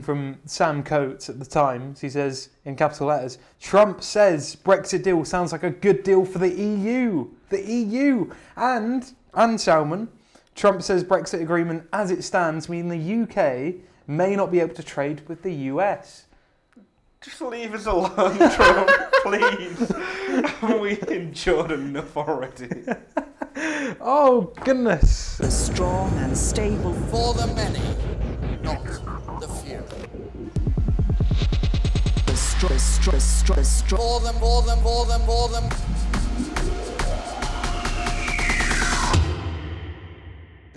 from Sam Coates at the Times. He says in capital letters, Trump says Brexit deal sounds like a good deal for the EU. The EU. And, and Salman, Trump says Brexit agreement as it stands mean the UK may not be able to trade with the US. Just leave us alone, Trump, please. we endured enough already. Oh, goodness. A strong and stable For the many, not str- For them, for them, for them, for them.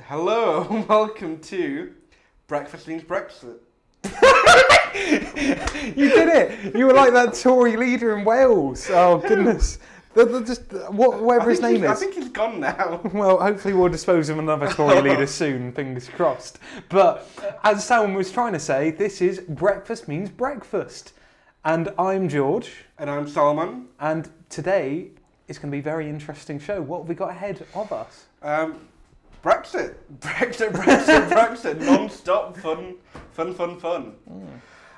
Hello, and welcome to Breakfast Means Brexit. You did it. You were like that Tory leader in Wales. Oh, goodness. The, the, just, what, whatever his name is. I think he's gone now. Well, hopefully we'll dispose of another Tory leader soon, fingers crossed. But as Salman was trying to say, this is breakfast means breakfast. And I'm George, And I'm Salman. and today is going to be a very interesting show. What have we got ahead of us? Um, Brexit. Brexit, Brexit, Brexit. Non-stop fun, fun, fun, fun.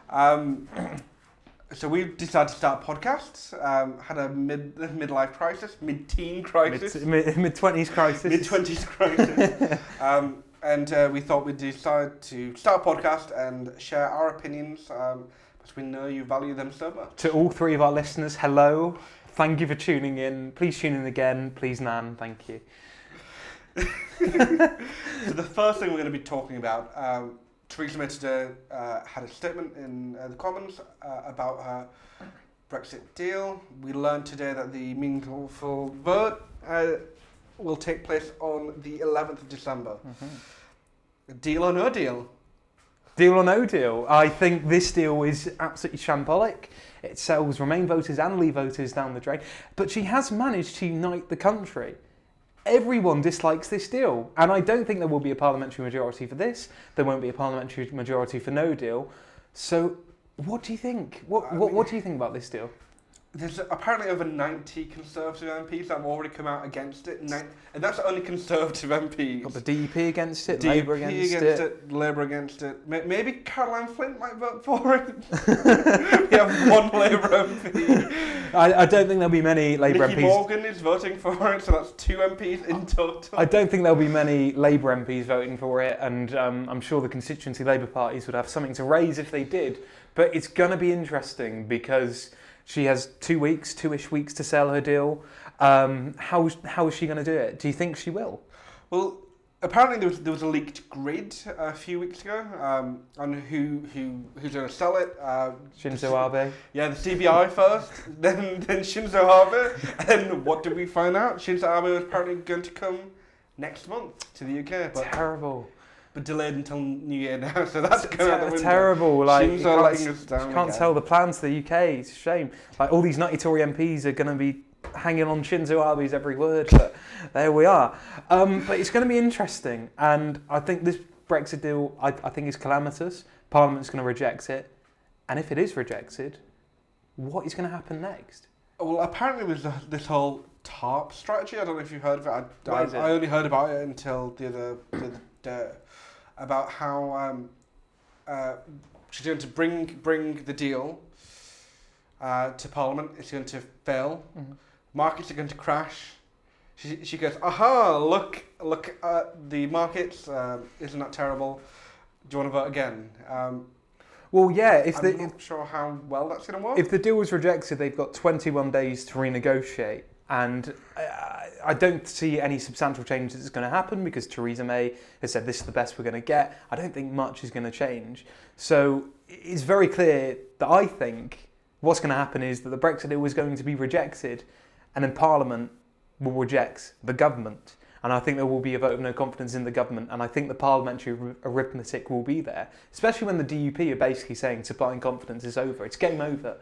Um, so we decided to start podcasts. Um, had a mid midlife crisis, mid-teen crisis, Mid mid twenties crisis. mid twenties crisis, um, and uh, we thought we'd decide to start a podcast and share our opinions um, because we know you value them so much. To all three of our listeners, hello. Thank you for tuning in. Please tune in again. Please, Nan. Thank you. So the first thing we're going to be talking about, um, Theresa May today uh, had a statement in uh, the Commons uh, about her Brexit deal. We learned today that the meaningful vote uh, will take place on the 11th of December. Deal or no deal? Deal or no deal? I think this deal is absolutely shambolic. It sells Remain voters and Leave voters down the drain. But she has managed to unite the country. Everyone dislikes this deal. And I don't think there will be a parliamentary majority for this. There won't be a parliamentary majority for no deal. So, what do you think? What, I what, mean- what do you think about this deal? There's apparently over 90 Conservative MPs that have already come out against it, and that's only Conservative MPs. Got the DUP against it, DUP Labour against, it. Labour against it. Maybe Caroline Flint might vote for it. we have one Labour MP. I, I don't think there'll be many Labour Nicky MPs. Morgan is voting for it, so that's two MPs in total. I don't think there'll be many Labour MPs voting for it, and um, I'm sure the constituency Labour parties would have something to raise if they did. But it's going to be interesting because she has two weeks, two-ish weeks to sell her deal. Um, how how is she going to do it? Do you think she will? Well, apparently there was there was a leaked grid a few weeks ago um, on who who who's going to sell it. Uh, Shinzo Abe. yeah, the CBI first, then then Shinzo Abe, and what did we find out? Shinzo Abe was apparently going to come next month to the UK, but Terrible. But delayed until New Year now, so that's going out the window. terrible. Like Shinzo you can't, letting us down you can't again. tell the plans to the UK. It's a shame. Like all these nutty Tory MPs are going to be hanging on Shinzo Abe's every word. But there we are. Um, but it's going to be interesting, and I think this Brexit deal, I, I think, is calamitous. Parliament's going to reject it, and if it is rejected, what is going to happen next? Well, apparently there's a, this whole TARP strategy. I don't know if you've heard of it. I, I, it? I only heard about it until the other, the other day. About how um, uh, she's going to bring bring the deal uh, to Parliament. It's going to fail. Mhm. Markets are going to crash. She, she goes, aha! Look look at the markets. Um, isn't that terrible? Do you want to vote again? Um, Well, yeah. If I'm the not sure how well that's going to work. If the deal was rejected, they've got 21 days to renegotiate. And I, I don't see any substantial change that's going to happen because Theresa May has said this is the best we're going to get. I don't think much is going to change. So it's very clear that I think what's going to happen is that the Brexit deal is going to be rejected and then Parliament will reject the government. And I think there will be a vote of no confidence in the government. And I think the parliamentary arithmetic will be there, especially when the DUP are basically saying supplying confidence is over. It's game over.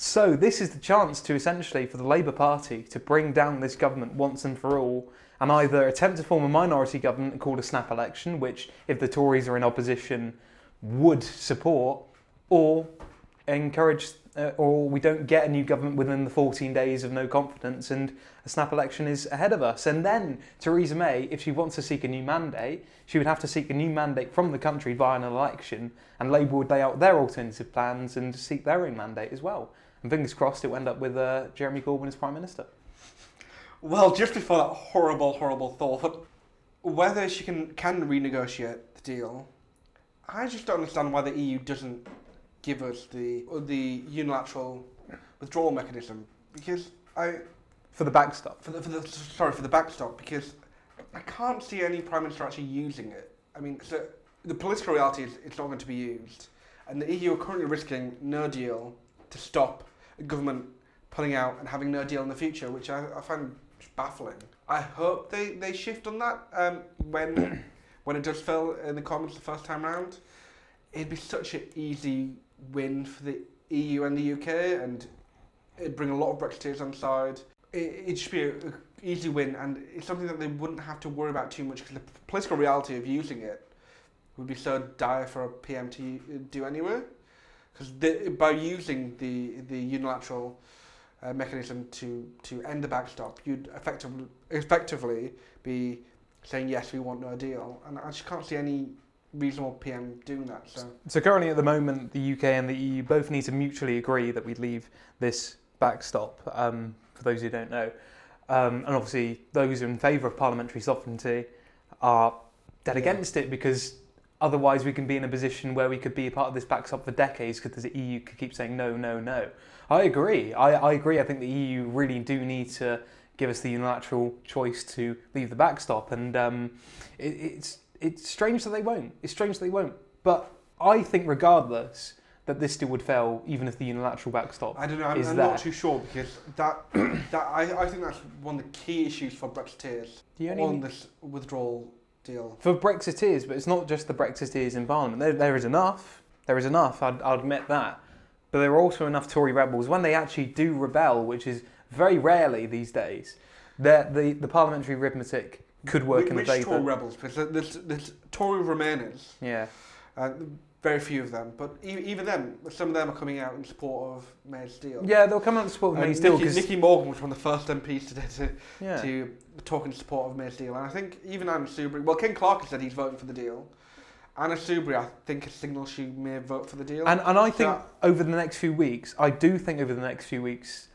So this is the chance to essentially for the Labour Party to bring down this government once and for all and either attempt to form a minority government and call a snap election, which if the Tories are in opposition would support, or encourage uh, or we don't get a new government within the 14 days of no confidence, and a snap election is ahead of us. And then Theresa May, if she wants to seek a new mandate, she would have to seek a new mandate from the country via an election, and Labour would lay out their alternative plans and seek their own mandate as well. And fingers crossed, it will end up with uh, Jeremy Corbyn as Prime Minister. Well, just before that horrible, horrible thought, whether she can can renegotiate the deal, I just don't understand why the EU doesn't give us the the unilateral withdrawal mechanism because I For the backstop. for the, for the sorry for the backstop because I can't see any prime minister actually using it. I mean, so the political reality is it's not going to be used, and the EU are currently risking no deal to stop government pulling out and having no deal in the future, which I, I find baffling. I hope they, they shift on that um, when when it does fail in the Commons the first time round. It'd be such an easy win for the EU and the UK, and it'd bring a lot of Brexiteers on side. It, it'd just be an easy win, and it's something that they wouldn't have to worry about too much because the political reality of using it would be so dire for a PM to do anyway. Because by using the the unilateral uh, mechanism to to end the backstop, you'd effectively effectively be saying yes, we want no deal, and I just can't see any reasonable PM doing that. So So currently, at the moment, the UK and the EU both need to mutually agree that we'd leave this backstop. Um, for those who don't know, um, and obviously those in favour of parliamentary sovereignty are dead Yeah. against it because otherwise we can be in a position where we could be a part of this backstop for decades because the EU could keep saying no, no, no. I agree. I, I agree. I think the EU really do need to give us the unilateral choice to leave the backstop, and um, it, it's it's strange that they won't. It's strange that they won't. But I think, regardless, that this still would fail, even if the unilateral backstop. I don't know. I'm, I'm not too sure because that that I, I think that's one of the key issues for Brexiteers on this withdrawal deal. For Brexiteers, but it's not just the Brexiteers in Parliament. There, there is enough. There is enough. I'd, I'll admit that. But there are also enough Tory rebels when they actually do rebel, which is very rarely these days. that The the parliamentary arithmetic could work Wh- in the Which. Tory rebels? Because there- there's, there's Tory Remainers, Yeah. uh, very few of them, but e- even them, some of them are coming out in support of May's deal. Yeah, they'll come out in support of May's deal Nicky, because Nicky Morgan was one of the first MPs today to, yeah. to talk in support of May's deal, and I think even Anna Soubry, well, Ken Clarke has said he's voting for the deal. Anna Soubry, I think, has signalled she may vote for the deal. And, and I think So- over the next few weeks, I do think over the next few weeks,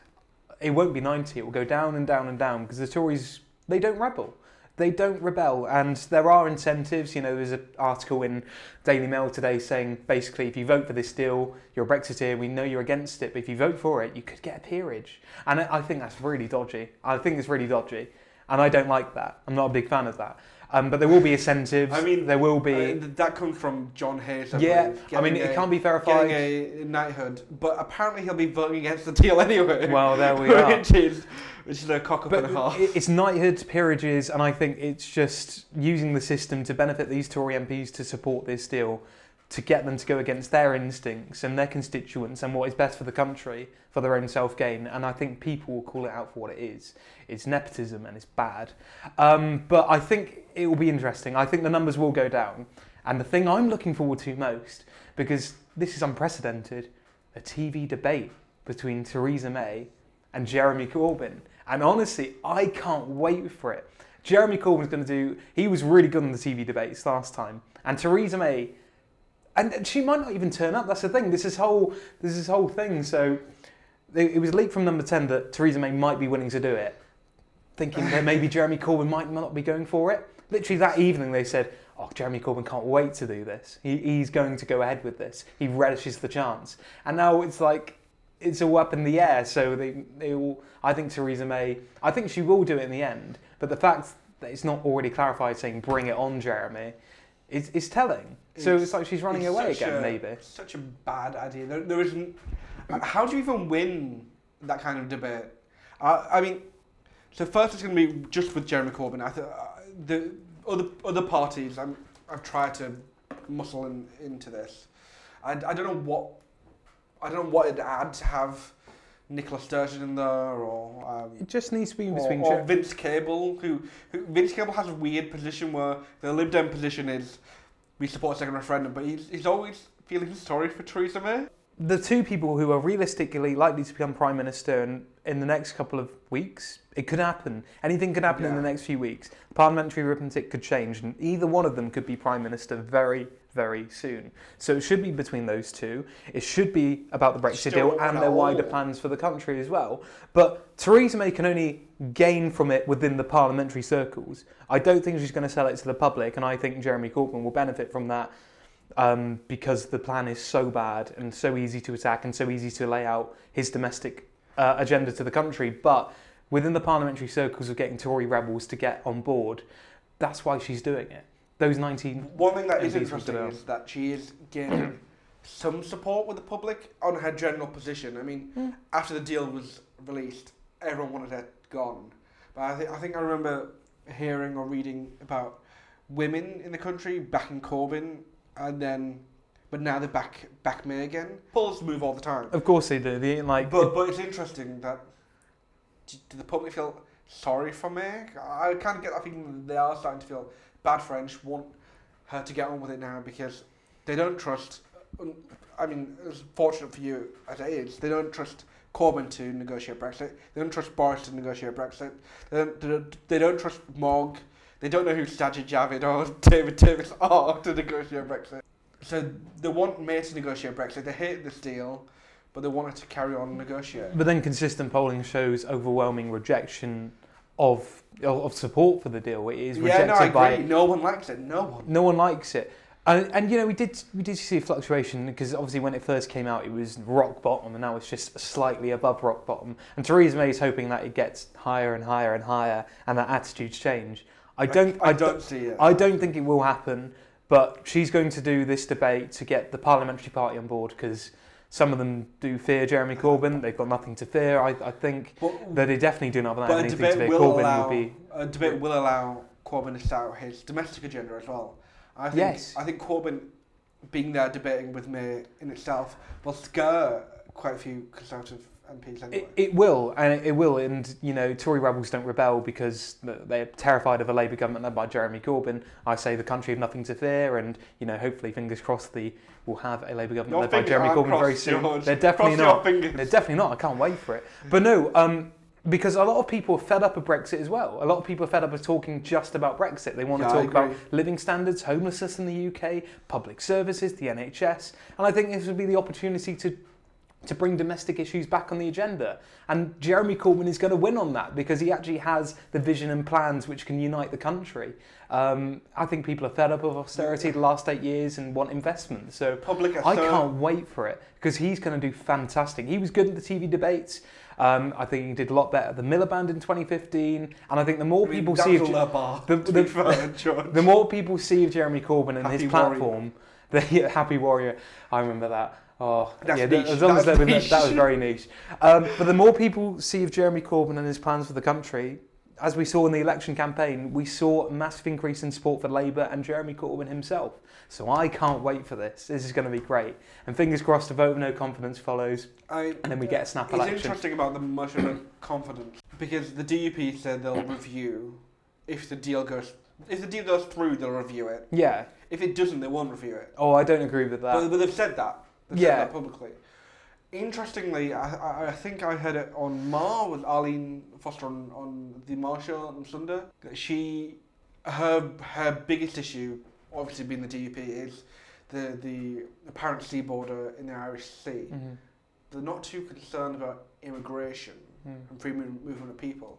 it won't be 90. It will go down and down and down because the Tories, they don't rebel. They don't rebel. And there are incentives. You know, there's an article in Daily Mail today saying basically if you vote for this deal, you're a Brexiteer, we know you're against it, but if you vote for it, you could get a peerage. And I think that's really dodgy. I think it's really dodgy. And I don't like that. I'm not a big fan of that. Um, but there will be incentives. I mean, there will be. Uh, that comes from John Hayes. I yeah, I mean, it a- can't be verified. Getting a knighthood, but apparently he'll be voting against the deal anyway. Well, there we are. which is which is a cock up But and a half. it's knighthoods, peerages, and I think it's just using the system to benefit these Tory MPs to support this deal, to get them to go against their instincts and their constituents and what is best for the country for their own self gain. And I think people will call it out for what it is. It's nepotism and it's bad. Um, but I think it will be interesting. I think the numbers will go down. And the thing I'm looking forward to most, because this is unprecedented, a TV debate between Theresa May and Jeremy Corbyn. And honestly, I can't wait for it. Jeremy Corbyn's going to do, he was really good on the TV debates last time. And Theresa May, and she might not even turn up. That's the thing. This is whole, this is whole thing. So it was leaked from number 10 that Theresa May might be willing to do it, thinking that maybe Jeremy Corbyn might not be going for it. Literally that evening, they said, Oh, Jeremy Corbyn can't wait to do this. He, he's going to go ahead with this. He relishes the chance. And now it's like, it's all up in the air. So they, they all, I think Theresa May, I think she will do it in the end. But the fact that it's not already clarified saying, bring it on, Jeremy, is, is telling. So It's- it's like she's running it's away again, a- maybe. It's such a bad idea. There, there isn't. How do you even win that kind of debate? I, I mean, so first it's going to be just with Jeremy Corbyn. I th- uh, the other other parties, I'm, I've tried to muscle in, into this. I, I don't know what I don't know what it'd add to have Nicola Sturgeon in there or. Um, It just needs to be or, between. or Jer- Vince Cable, who, who Vince Cable has a weird position where the Lib Dem position is we support a second referendum, but he's, he's always feeling sorry for Theresa May. the two people who are realistically likely to become prime minister in, in the next couple of weeks, it could happen. Anything could happen in the next few weeks. Parliamentary arithmetic could change, and either one of them could be prime minister very, very soon. So it should be between those two. It should be about the Brexit Still deal and their wider plans for the country as well. But Theresa May can only gain from it within the parliamentary circles. I don't think she's going to sell it to the public, and I think Jeremy Corbyn will benefit from that um, because the plan is so bad and so easy to attack and so easy to lay out his domestic uh, agenda to the country. But within the parliamentary circles of getting Tory rebels to get on board, that's why she's doing it. Those 19. One thing that is MPs interesting is that she is gaining some support with the public on her general position. I mean, Hmm. after the deal was released, everyone wanted her gone. But I, th- I think I remember hearing or reading about women in the country backing Corbyn, and then, but now they're back back May again. Polls move all the time. Of course they do. They like. But but it's interesting that do, do the public feel sorry for me? I kind of get that feeling that they are starting to feel bad French, want her to get on with it now because they don't trust. I mean, it's fortunate for you as it is. They don't trust Corbyn to negotiate Brexit. They don't trust Boris to negotiate Brexit. They don't. They don't, they don't trust Mogg. They don't know who Sajid Javid or David Davis are to negotiate Brexit. So they want May to negotiate Brexit. They hate this deal, but they want her to carry on negotiating. But then consistent polling shows overwhelming rejection of of support for the deal. It is yeah, rejected no, I by. No one likes it. No one. no one likes it. And, and you know we did we did see a fluctuation because obviously when it first came out it was rock bottom and now it's just slightly above rock bottom. And Theresa May is hoping that it gets higher and higher and higher and that attitudes change. I don't I, I, don't see it. I don't think it will happen, but she's going to do this debate to get the parliamentary party on board because some of them do fear Jeremy Corbyn. They've got nothing to fear. I, I think but, that they definitely do not have anything to fear. will Corbyn allow will be. a debate will allow Corbyn to start his domestic agenda as well. I think, Yes. I think Corbyn being there debating with May in itself will scare quite a few Conservative MPs anyway. It, it will, and it, will, and you know, Tory rebels don't rebel because they're terrified of a Labour government led by Jeremy Corbyn. I say the country have nothing to fear, and you know, hopefully, fingers crossed, the we'll have a Labour government Your led by Jeremy Corbyn very soon. George. They're definitely Cross not. They're definitely not. I can't wait for it. But no, um, because a lot of people are fed up of Brexit as well. A lot of people are fed up of talking just about Brexit. They want Yeah, to talk about living standards, homelessness in the UK, public services, the NHS, and I think this would be the opportunity to to bring domestic issues back on the agenda. And Jeremy Corbyn is going to win on that because he actually has the vision and plans which can unite the country. Um, I think people are fed up of austerity the last eight years and want investment. So Public I can't wait for it because he's going to do fantastic. He was good at the TV debates. Um, I think he did a lot better at the Miliband in 2015. And I think the more I mean, people see of, bar, the- the- fair, the more people see of Jeremy Corbyn and Happy his warrior. platform, the yeah, happy warrior. I remember that. Oh, That's yeah, niche. as long as That's that, was- niche. that was very niche. Um, but the more people see of Jeremy Corbyn and his plans for the country, as we saw in the election campaign, we saw a massive increase in support for Labour and Jeremy Corbyn himself. So I can't wait for this. This is going to be great. And fingers crossed, a vote of no confidence follows, I, and then we get a snap It's election. interesting about the motion of confidence because the DUP said they'll review if the deal goes if the deal goes through. They'll review it. Yeah. If it doesn't, they won't review it. Oh, I don't agree with that. But, but they've said that. They've Yeah. said that publicly. Interestingly, I, I, think I heard it on Marr with Arlene Foster on, on the Marr show on Sunday. That she, her her biggest issue, obviously being the DUP, is the the apparent sea border in the Irish Sea. Mhm. They're not too concerned about immigration Mm. and free movement of people.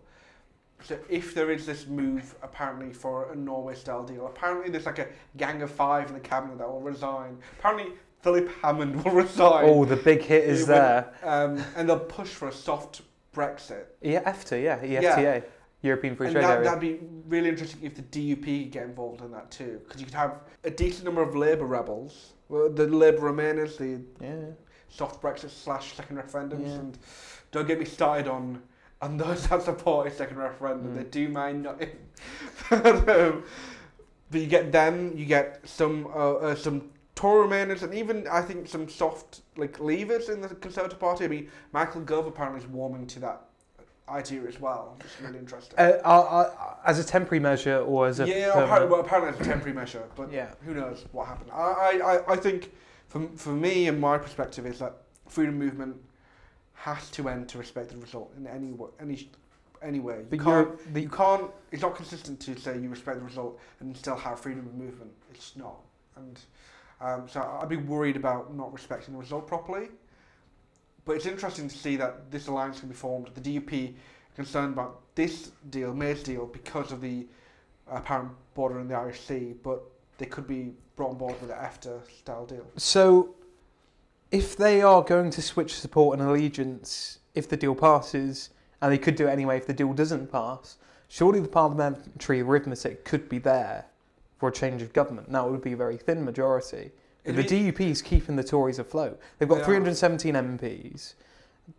So if there is this move apparently for a Norway style deal, apparently there's like a gang of five in the cabinet that will resign. Apparently Philip Hammond will resign. Oh, the big hit is there. Um, and they'll push for a soft Brexit. Yeah, EFTA, yeah, E Yeah. EFTA, European Free And Trade that, Area. that'd be really interesting if the DUP could get involved in that too. Because you could have a decent number of Labour rebels, well, the Labour Remainers, the Yeah. soft Brexit slash second referendums, Yeah. and don't get me started on on those that support a second referendum. Mm. They do mind not. um, but you get them, you get some uh, uh, some Tory Remainers, and even I think some soft like leavers in the Conservative Party. I mean, Michael Gove apparently is warming to that idea as well. It's really interesting. Uh, uh, uh, as a temporary measure or as a yeah, apparently, well, apparently it's a temporary measure, but yeah. who knows what happened. I, I, I- think for, for me and my perspective is that freedom of movement has to end to respect the result in any any any way. You But can't, the you can't. It's not consistent to say you respect the result and still have freedom of movement. It's not, and um, so I'd be worried about not respecting the result properly. But it's interesting to see that this alliance can be formed. The DUP concerned about this deal, May's deal, because of the apparent border in the Irish Sea, but they could be brought on board with an EFTA style deal. So, if they are going to switch support and allegiance if the deal passes, and they could do it anyway if the deal doesn't pass, surely the parliamentary arithmetic could be there for a change of government. Now, it would be a very thin majority. But the DUP is keeping the Tories afloat. They've got They are. 317 MPs.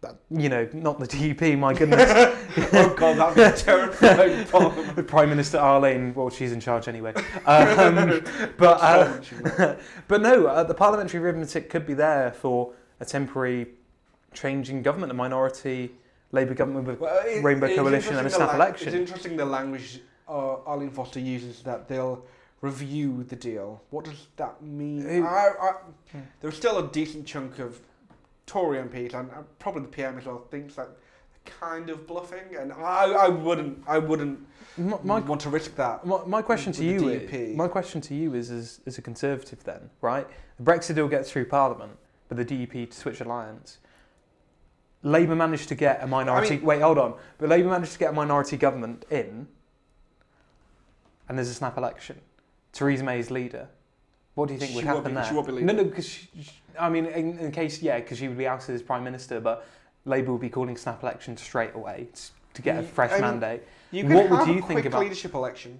But, you know, not the DUP, my goodness. oh god, that'd be a terrifying the Prime Minister Arlene, well, she's in charge anyway. Um, but uh, but no, uh, the parliamentary arithmetic could be there for a temporary change in government, a minority Labour government with Well, it- Rainbow Coalition and a snap la- election. It's interesting the language uh, Arlene Foster uses that they'll review the deal. What does that mean? I, I, Hmm. there's still a decent chunk of Tory MPs and uh, probably the PM as well thinks that kind of bluffing, and I, I wouldn't, I wouldn't my, my, want to risk that. my, my question to you is, my question to you is as, as a Conservative then, right? The Brexit deal gets through Parliament, but the DUP to switch alliance. Labour managed to get a minority. mean- wait, hold on. But Labour managed to get a minority government in, and there's a snap election. Theresa May is leader. What do you think would She happen be- there? she won't be No, leader. no, because she, she- I mean, in, in case, yeah, because she would be ousted as prime minister, but Labour would be calling snap election straight away to get a fresh I mean, mandate. You can What would you a think quick about- leadership election.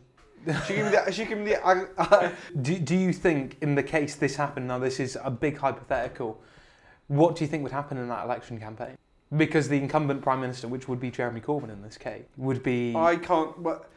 She can be the, she can be the, Do, do you think, in the case this happened, now this is a big hypothetical, what do you think would happen in that election campaign? Because the incumbent prime minister, which would be Jeremy Corbyn in this case, would be. I can't. But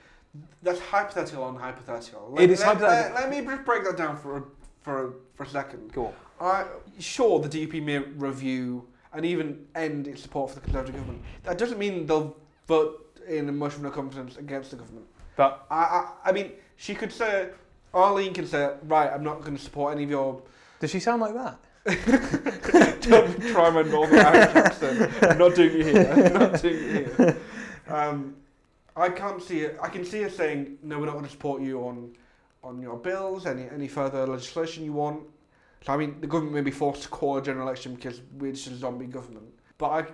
that's hypothetical on hypothetical. It is let, hypothetical. Let, let me just break that down for a, for a, for a second. Go on. I sure the DUP may review and even end its support for the Conservative government. That doesn't mean they'll vote in a motion of no confidence against the government. But I, I, I mean, she could say, Arlene can say, right, I'm not going to support any of your. does she sound like that? Don't try my Northern accent. I'm not doing it here. I'm not doing it here. Um, I can't see it. I can see her saying, no, we're not going to support you on on your bills, any any further legislation you want. So I mean, the government may be forced to call a general election because we're just a zombie government. But I,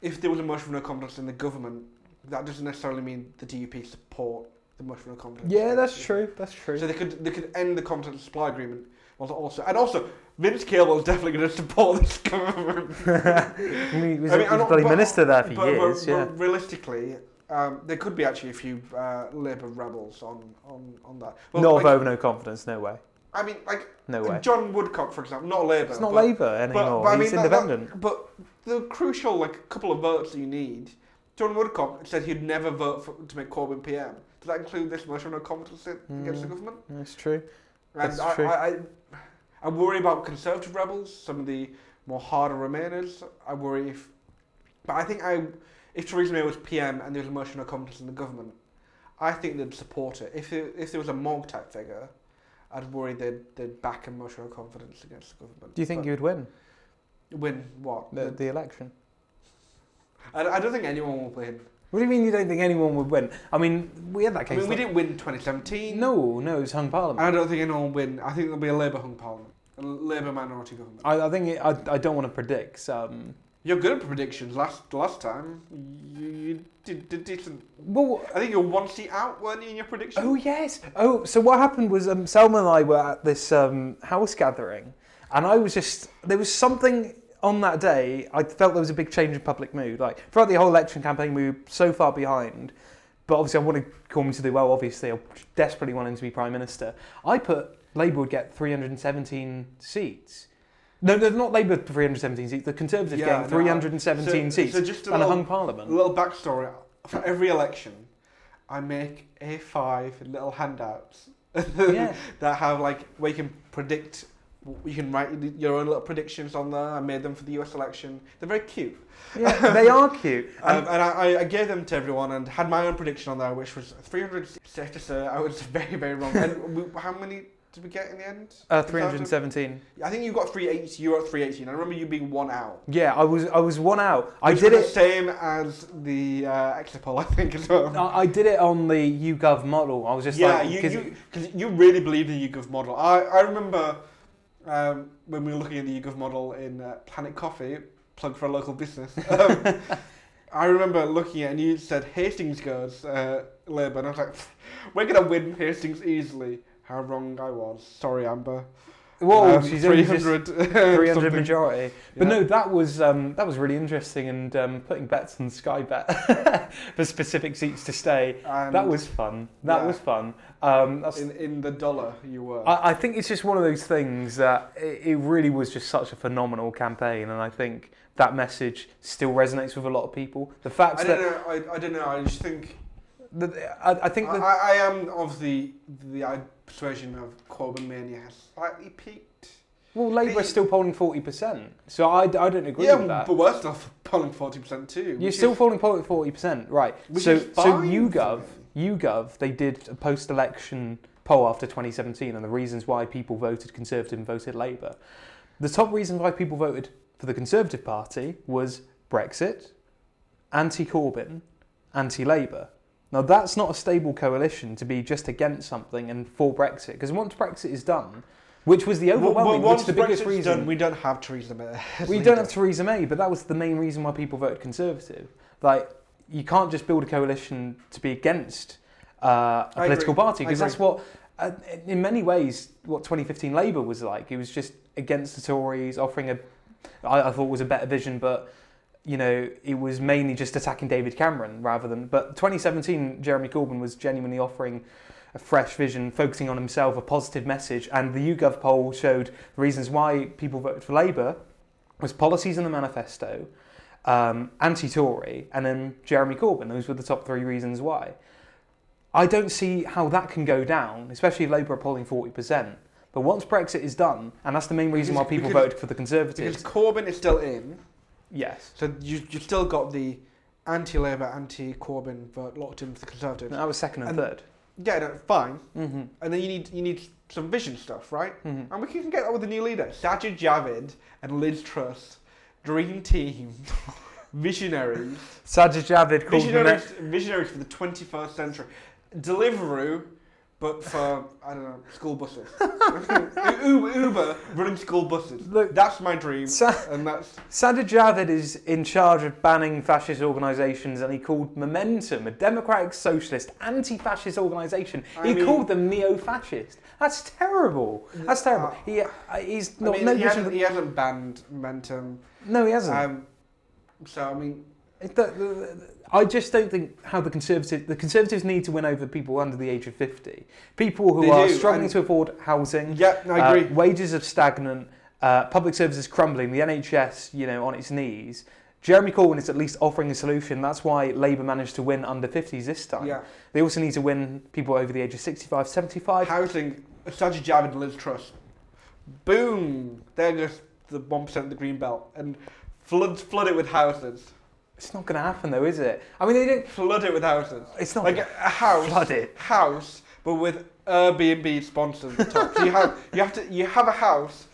if there was a motion of no confidence in the government, that doesn't necessarily mean the DUP support the motion of no confidence. Yeah, that's true. That's true. So they could they could end the confidence supply agreement. Also, also and also Vince Cable is definitely going to support this government. I mean, he was, I mean, he I'm was not- bloody but- minister there for but, years. but, yeah. but realistically, um, there could be actually a few uh, Labour rebels on on on that. Well, Not like, vote no confidence. No way. I mean, like No way. John Woodcock, for example, not Labour. It's not but, Labour anymore. but I He's mean, that- that- independent. but the crucial like couple of votes that you need. John Woodcock said he'd never vote for, to make Corbyn PM. Does that include this motion of no confidence against the Mm. government? That's true. And That's I, true. I, I, I worry about conservative rebels, some of the more harder remainers. I worry if, but I think I, if Theresa May was PM and there was a motion of confidence in the government, I think they'd support it. If it, if there was a Mogg type figure, I'd worry they'd they'd back a motion of confidence against the government. Do you think But you'd win win what? the, The- the election? I, I don't think anyone will win. What do you mean you don't think anyone would win? I mean, we had that I case. mean, we didn't win 2017. No, no, it was hung parliament. I don't think anyone will win. I think there'll be a Labour hung parliament, a Labour minority government. I, I think it, I, I don't want to predict. Um, You're good at predictions. Last last time, you, you did, did decent. well, I think you're one seat out, weren't you, in your prediction? oh yes. Oh, so what happened was um, Salman and I were at this um, house gathering, and I was just there was something on that day. I felt there was a big change in public mood. Like throughout the whole election campaign, we were so far behind. But obviously, I wanted Corbyn to do well. Obviously, I desperately wanted him to be prime minister. I put Labour would get 317 seats. No, they're not Labour 317 seats. The Conservatives Yeah, no, 317 so- seats so just a and a little- hung A little backstory. For every election, I make A5 little handouts Yeah. that have like where you can predict. You can write your own little predictions on there. I made them for the US election. They're very cute. Yeah, they are cute. Um, and I, I gave them to everyone and had my own prediction on there, which was 300. Safe to say, I was very, very wrong. and we, how many did we get in the end? Uh, 317. I think you got 380. You were at 318. I remember you being one out. Yeah, I was I was one out. I did it. the same as the uh, exit poll, I think, as well. I I did it on the YouGov model. I was just yeah, like, you 'cause- you because you really believed in the YouGov model. I I remember um, when we were looking at the YouGov model in uh, Planet Coffee, plug for a local business. Um, I remember looking at it and you said Hastings goes uh, Labour, and I was like, we're gonna win Hastings easily. How wrong I was. Sorry, Amber. whoa, Um, she's only just 300. 300 something. majority. But Yeah. no, that was um, that was really interesting, and um, putting bets on Sky Bet for specific seats to stay. And That was fun. That Yeah. was fun. Um, in in the dollar you were. I, I think it's just one of those things that it, it really was just such a phenomenal campaign, and I think that message still resonates with a lot of people. The fact I that don't know. I, I don't know. I just think that I, I think I, I am of the the persuasion of Corbyn mania has slightly peaked. well, Labour is still polling forty percent, so I, I don't agree yeah, with that. but we're still polling forty percent too. You're still is- polling forty percent, right? So so YouGov, YouGov, they did a post-election poll after 2017 and the reasons why people voted Conservative and voted Labour. The top reason why people voted for the Conservative Party was Brexit, anti-Corbyn, anti-Labour. Now that's not a stable coalition to be just against something and for Brexit, because once Brexit is done, which was the Well, well, overwhelming, which is the biggest Brexit's reason. done, we don't have Theresa May. We leader. don't have Theresa May, but that was the main reason why people voted Conservative. Like, you can't just build a coalition to be against uh, a I political agree. party because that's what, uh, in many ways, what 2015 Labour was like. It was just against the Tories, offering a, I, I thought was a better vision, but you know, it was mainly just attacking David Cameron rather than. But 2017, Jeremy Corbyn was genuinely offering a fresh vision, focusing on himself, a positive message. And the YouGov poll showed the reasons why people voted for Labour was policies in the manifesto, um, anti-Tory, and then Jeremy Corbyn. Those were the top three reasons why. I don't see how that can go down, especially if Labour are polling 40%. But once Brexit is done, and that's the main reason why people because- voted for the Conservatives. because Corbyn is still in. Yes. So you you still got the anti-Labour, anti-Corbyn vote locked in for the Conservatives. That was second and, And- third. Yeah, no, fine. Mm-hmm. And then you need you need some vision stuff, right? Mm-hmm. And we can get that with the new leader, Sajid Javid and Liz Truss, dream team, visionaries, Sajid Javid called the visionaries, ne- visionaries for the 21st century. Deliveroo, but for I don't know school buses. U- Uber running school buses. Look- that's my dream, Sa- and that's Sajid Javid is in charge of banning fascist organisations, and he called Momentum, a democratic socialist, anti-fascist organisation. I He mean- called them neo-fascist. That's terrible. That's terrible. Uh, he, uh, he's I not mean, no he, hasn't, he hasn't banned momentum. no, he hasn't. Um, so I mean, I just don't think how the conservative the conservatives need to win over people under the age of fifty, people who They are do, struggling to afford housing. yeah, I uh, agree. wages are stagnant, uh, public services crumbling, the NHS, you know, on its knees. Jeremy Corbyn is at least offering a solution. That's why Labour managed to win under 50s this time. yeah, They also need to win people over the age of 65, 75. housing. Sajid Javid and Liz Truss. Boom! There goes the one percent of the green belt, and floods flood it with houses. It's not going to happen though, is it? I mean, they don't. Flood it with houses. It's not Like a, house. flood it. House, but with Airbnb sponsors at the top. so you have you have to you have a house,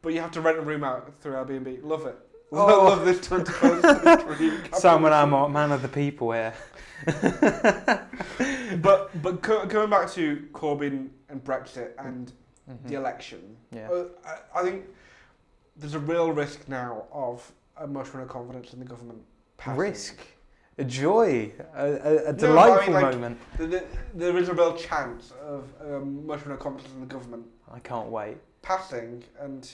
but you have to rent a room out through Airbnb. Love it. Oh. Love this 21st century. Sam and I'm man of the people here. But but co- going back to Corbyn and Brexit and Mhm. the election, Yeah. uh, I, I think there's a real risk now of a motion of confidence in the government. Passing. Risk, a joy, a, a, a No, but I mean, delightful like- moment. There- There, there is a real chance of um, motion of confidence in the government I can't wait. passing, and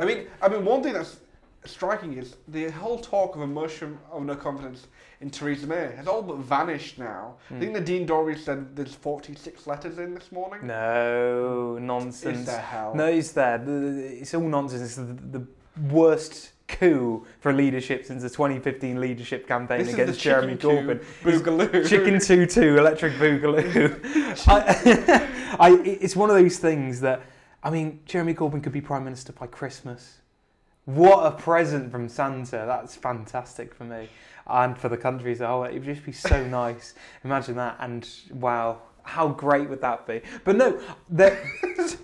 I mean, I mean, one thing that's striking is the whole talk of a motion of no confidence in Theresa May has all but vanished now. I think the Dean Dorey said there's 46 letters in this morning. no Is nonsense. there hell? No, it's there. The- the- It's all nonsense. It's the, the worst coup for leadership since the 2015 leadership campaign This is against Jeremy Corbyn. Boogaloo. Chicken tutu, electric boogaloo. I, I, it's one of those things that, I mean, Jeremy Corbyn could be prime minister by Christmas. What a present from Santa! That's fantastic for me and for the country as a whole. It would just be so nice. Imagine that, and wow, How great would that be? But no,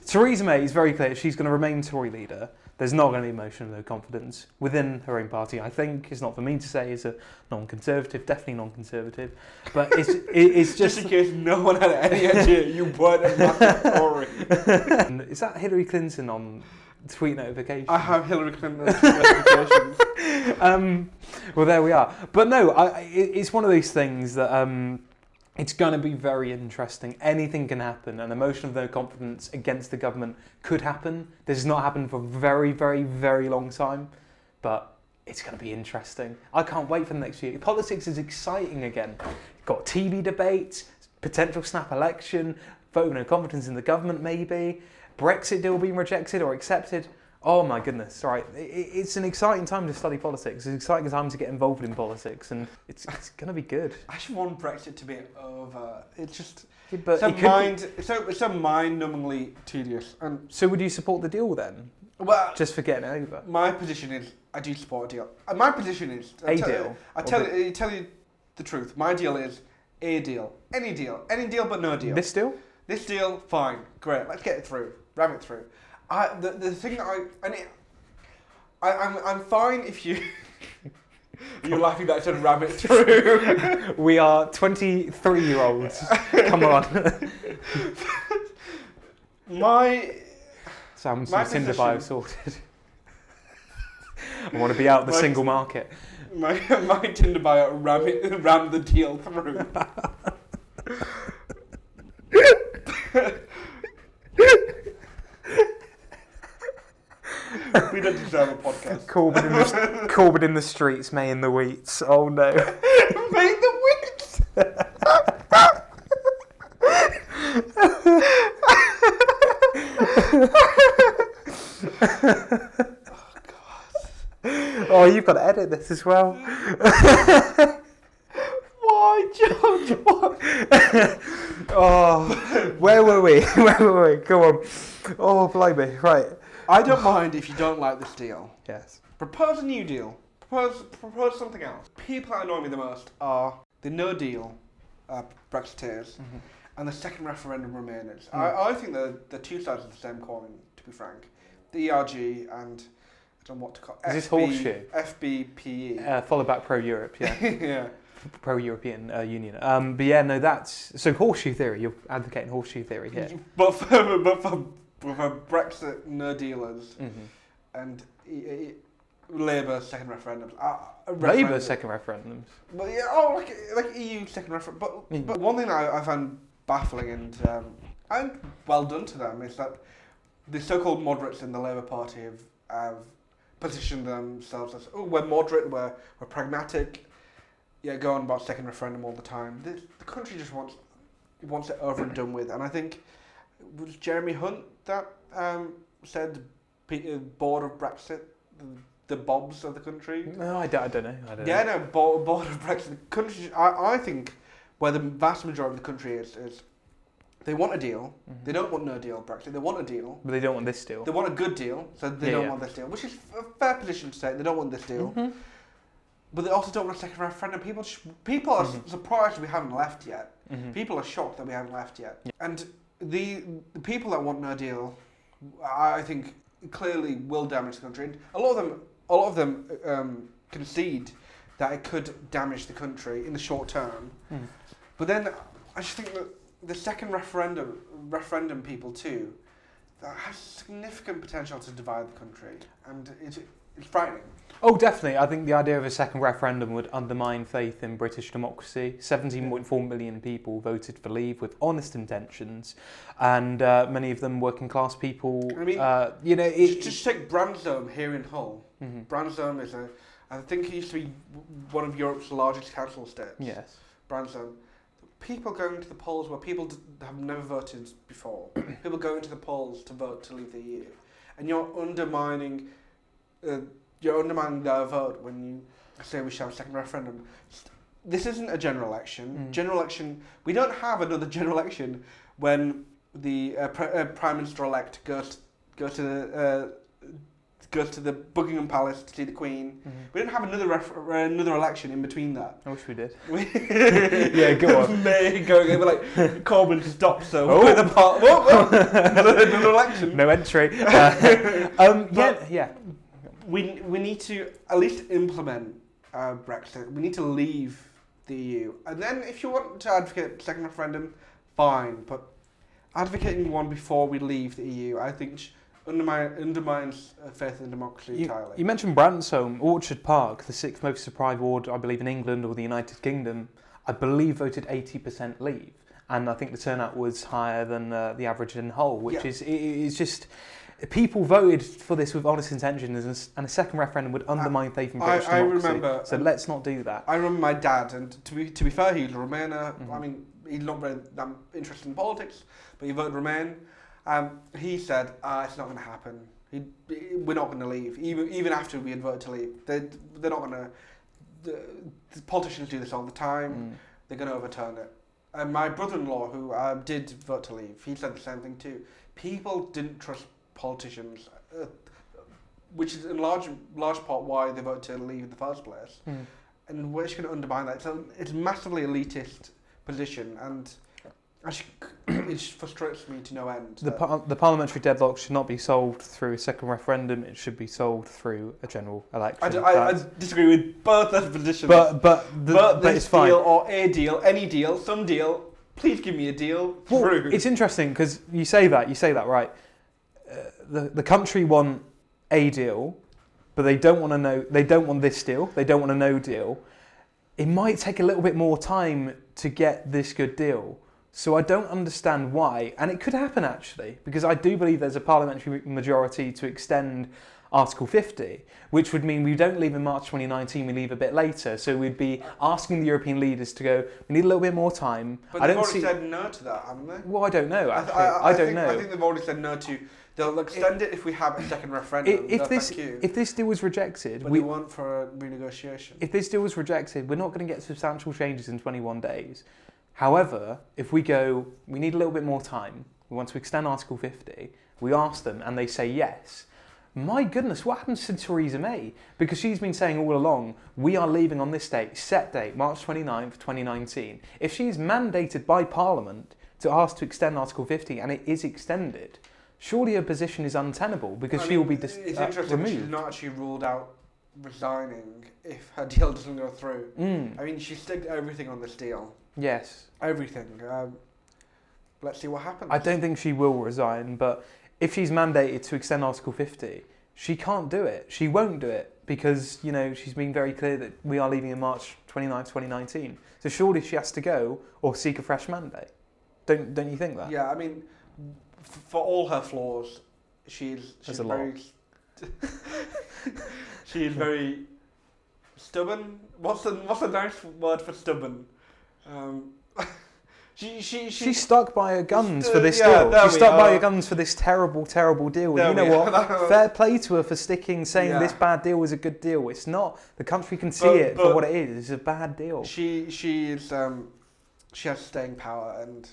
Theresa May is very clear. She's going to remain Tory leader. There's not going to be motion of no confidence within her own party. I think it's not for me to say. As a non-conservative, definitely non-conservative, but it's it, it's Just just. in case no one had any idea you weren't a Tory. is that Hillary Clinton on tweet notifications? I have Hillary Clinton's notifications. um, well, there we are. But no, I, I- it, it's one of these things that um, it's going to be very interesting. Anything can happen. An emotion of no confidence against the government could happen. This has not happened for a very, very, very long time. But it's going to be interesting. I can't wait for the next year. Politics is exciting again. Got TV debates, potential snap election, vote of no confidence in the government, maybe. Brexit deal being rejected or accepted. Oh my goodness! Right, it's an exciting time to study politics. It's an exciting time to get involved in politics, and it's, it's going to be good. I just want Brexit to be over. It's just Yeah, But so it mind, so it's so mind-numbingly tedious. And so would you support the deal then, well, just for getting it over? my position is I do support a deal. Uh, my position is I A tell, deal? I tell the- you, tell you the truth. My deal is a deal, any deal, any deal but no deal. This deal? This deal, fine, great. Let's get it through, ram it through. I the, the thing that I and it, I I'm I'm fine if you. You're laughing that I said ram it through. We are 23 year olds. Come on. My Sam's My Tinder bio sorted. I want to be out of the My- single market. my my Tinder bio ram it ram the deal through. we don't deserve a podcast. Corbyn in the, in the streets, May in the wheats. Oh no. Make the wits. Oh, you've got to edit this as well. Why, George? Why? Oh, where were we? Where were we? Go on. Oh, blimey. Right. I don't mind if you don't like this deal. Yes. Propose a new deal. Propose propose something else. People that annoy me the most are the no deal uh, Brexiteers and the second referendum Remainers. I, I think they're, they're two sides of the same coin, to be frank. The ERG and I don't know what to call Is this FB horseshoe? FBPE. Uh, follow back pro Europe, yeah. yeah. pro European uh, Union. Um, but yeah, no, that's. So, horseshoe theory. You're advocating horseshoe theory here. But for, but for, but for Brexit no dealers hmm and Labour second referendums. Uh, Labour second referendums. Well, yeah, oh, like like EU second referendum. But Mm. but one thing I, I found baffling and um, and well done to them is that the so-called moderates in the Labour Party have, have positioned themselves as oh we're moderate, we're we're pragmatic. Yeah, go on about second referendum all the time. The, the country just wants wants it over and done with, and I think was Jeremy Hunt that um, said pe- uh, bored of Brexit, the, the bobs of the country. No, I don't, I don't know. I don't Yeah, know. no, board, board of Brexit. The country, I, I think, where the vast majority of the country is, is they want a deal. Mhm. They don't want no deal Brexit. They want a deal. But they don't want this deal. They want a good deal, so they Yeah, don't yeah. want this deal, which is a fair position to take. They don't want this deal, Mhm. but they also don't want a second referendum. People, sh- people are Mhm. surprised we haven't left yet. Mhm. People are shocked that we haven't left yet. Yeah. And the, the people that want no deal, I think, clearly will damage the country. And a lot of them, a lot of them um, concede that it could damage the country in the short term. Mhm. But then I just think that the second referendum, referendum people too, that has significant potential to divide the country, and it, it's frightening. Oh, definitely. I think the idea of a second referendum would undermine faith in British democracy. 17.4 million people voted for Leave with honest intentions, and uh, many of them working class people. I mean, uh, you know, Just, it, just take Bransholme here in Hull. Mhm. Bransholme is a, I think it used to be one of Europe's largest council estates. yes. Bransholme. People going to the polls where people have never voted before. people going to the polls to vote to leave the EU, and you're undermining, uh, you're undermining their vote when you say we should have a second referendum. This isn't a general election. Mm. General election. We don't have another general election when the uh, pr- uh, prime minister elect goes goes to the, uh, goes to the Buckingham Palace to see the Queen. We didn't have another ref- uh, another election in between that. I wish we did. Yeah, go on. May going over like Corbyn stopped so Oh. the part. Whoa, whoa, another, another election. No entry. Uh, um, yeah, yeah. We we need to at least implement uh, Brexit. We need to leave the EU, and then if you want to advocate second referendum, fine. But advocating one before we leave the EU, I think sh- undermine, undermines uh, faith in democracy You, entirely. you mentioned Bransholme, Orchard Park, the sixth most deprived ward, I believe, in England or the United Kingdom. I believe voted 80% leave, and I think the turnout was higher than uh, the average in Hull, which Yeah. is it, it's just people voted for this with honest intentions, and a s- and a second referendum would undermine faith in I- British I democracy. remember- so let's not do that. I remember my dad, and to be to be fair, he's a Remainer. Mhm. I mean, he's not very that interested in politics, but he voted Remain. Um, he said, uh, "It's not going to happen. He, we're not going to leave, even even after we had voted to leave. They they're not going to. The, the politicians do this all the time. Mm. They're going to overturn it." And my brother-in-law, who uh, did vote to leave, he said the same thing too. People didn't trust politicians, uh, which is in large large part why they voted to leave in the first place Mm. and we're just going to undermine that. It's a, it's massively elitist position, and actually, it just frustrates me to no end. The, par- the parliamentary deadlock should not be solved through a second referendum. It should be solved through a general election. I, d- I- I disagree with both those positions. but but the, but but it's fine. deal or a deal, any deal, some deal. Please give me a deal. Well, it's interesting because you say that, you say that, right? The the country want a deal, but they don't want to know. They don't want this deal. They don't want a no deal. It might take a little bit more time to get this good deal. So I don't understand why, and it could happen actually, because I do believe there's a parliamentary majority to extend Article 50, which would mean we don't leave in March 2019, we leave a bit later. So we'd be asking the European leaders to go, we need a little bit more time. but I they've already see. said no to that, haven't they? Well, I don't know. I, I, I don't think, know. I think they've already said no to. They'll extend it if we have a second referendum. if, no, this if this deal was rejected, but we, want for a renegotiation. if this deal was rejected, we're not going to get substantial changes in 21 days. However, if we go, we need a little bit more time. We want to extend Article 50. We ask them, and they say yes. My goodness, what happens to Theresa May? Because she's been saying all along, we are leaving on this date, set date, March 29th, 2019. If she's mandated by Parliament to ask to extend Article 50 and it is extended, surely her position is untenable because I she mean, will be dis- It's uh, interesting that she's not actually ruled out resigning if her deal doesn't go through. Mm, I mean, she staked everything on this deal. yes. Everything. Um, let's see what happens. I don't think she will resign, but if she's mandated to extend Article 50, she can't do it. She won't do it because, you know, she's been very clear that we are leaving in March 29, 2019. So surely she has to go or seek a fresh mandate. Don't don't you think that? Yeah, I mean, for all her flaws, she's she's There's a lot. very. she is very stubborn. What's the what's the nice word for stubborn? Um, she she she. She's stuck by her guns for this yeah, deal. there She's we stuck by are. her guns for this terrible, terrible deal. There you know what? Fair play to her for sticking, saying Yeah. this bad deal was a good deal. It's not. The country can see But- it for but- what it is. It's a bad deal. She she is um, she has staying power, and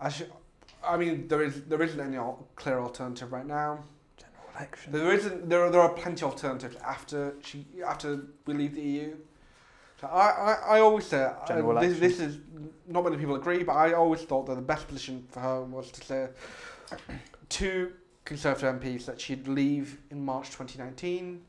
I sh- I mean there is there isn't any al- clear alternative right now. General election. There isn't there are, there are plenty of alternatives after she after we leave the EU. So I, I, I always say uh, General this, this is not many people agree, but I always thought that the best position for her was to say to Conservative MPs that she'd leave in March 2019,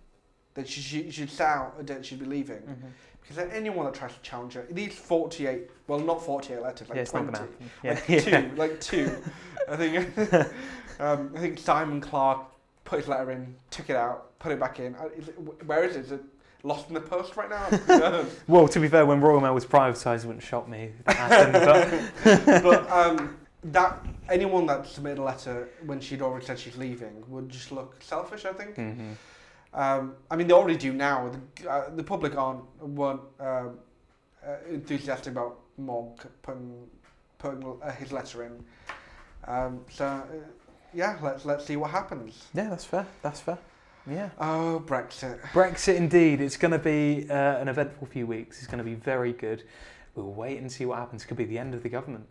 that she, she she'd set out a date she'd be leaving. Mhm. Because anyone that tries to challenge her, these 48, well, not 48 letters, like yeah, it's not 20, going to happen. Yeah. like two, like two. I think, um, I think Simon Clarke put his letter in, took it out, put it back in. Uh, Is it, where is it? Is it lost in the post right now? Well, to be fair, when Royal Mail was privatised, it wouldn't shock me. Happened, but but um, that anyone that submitted a letter when she'd already said she's leaving would just look selfish. I think. Mhm. Um, I mean, they already do now. The, uh, the public aren't weren't um, uh, enthusiastic about Mogg putting putting uh, his letter in. Um, so uh, yeah, let's let's see what happens. yeah, that's fair. That's fair. Yeah. Oh, Brexit. Brexit, indeed. It's going to be uh, an eventful few weeks. It's going to be very good. We'll wait and see what happens. Could be the end of the government.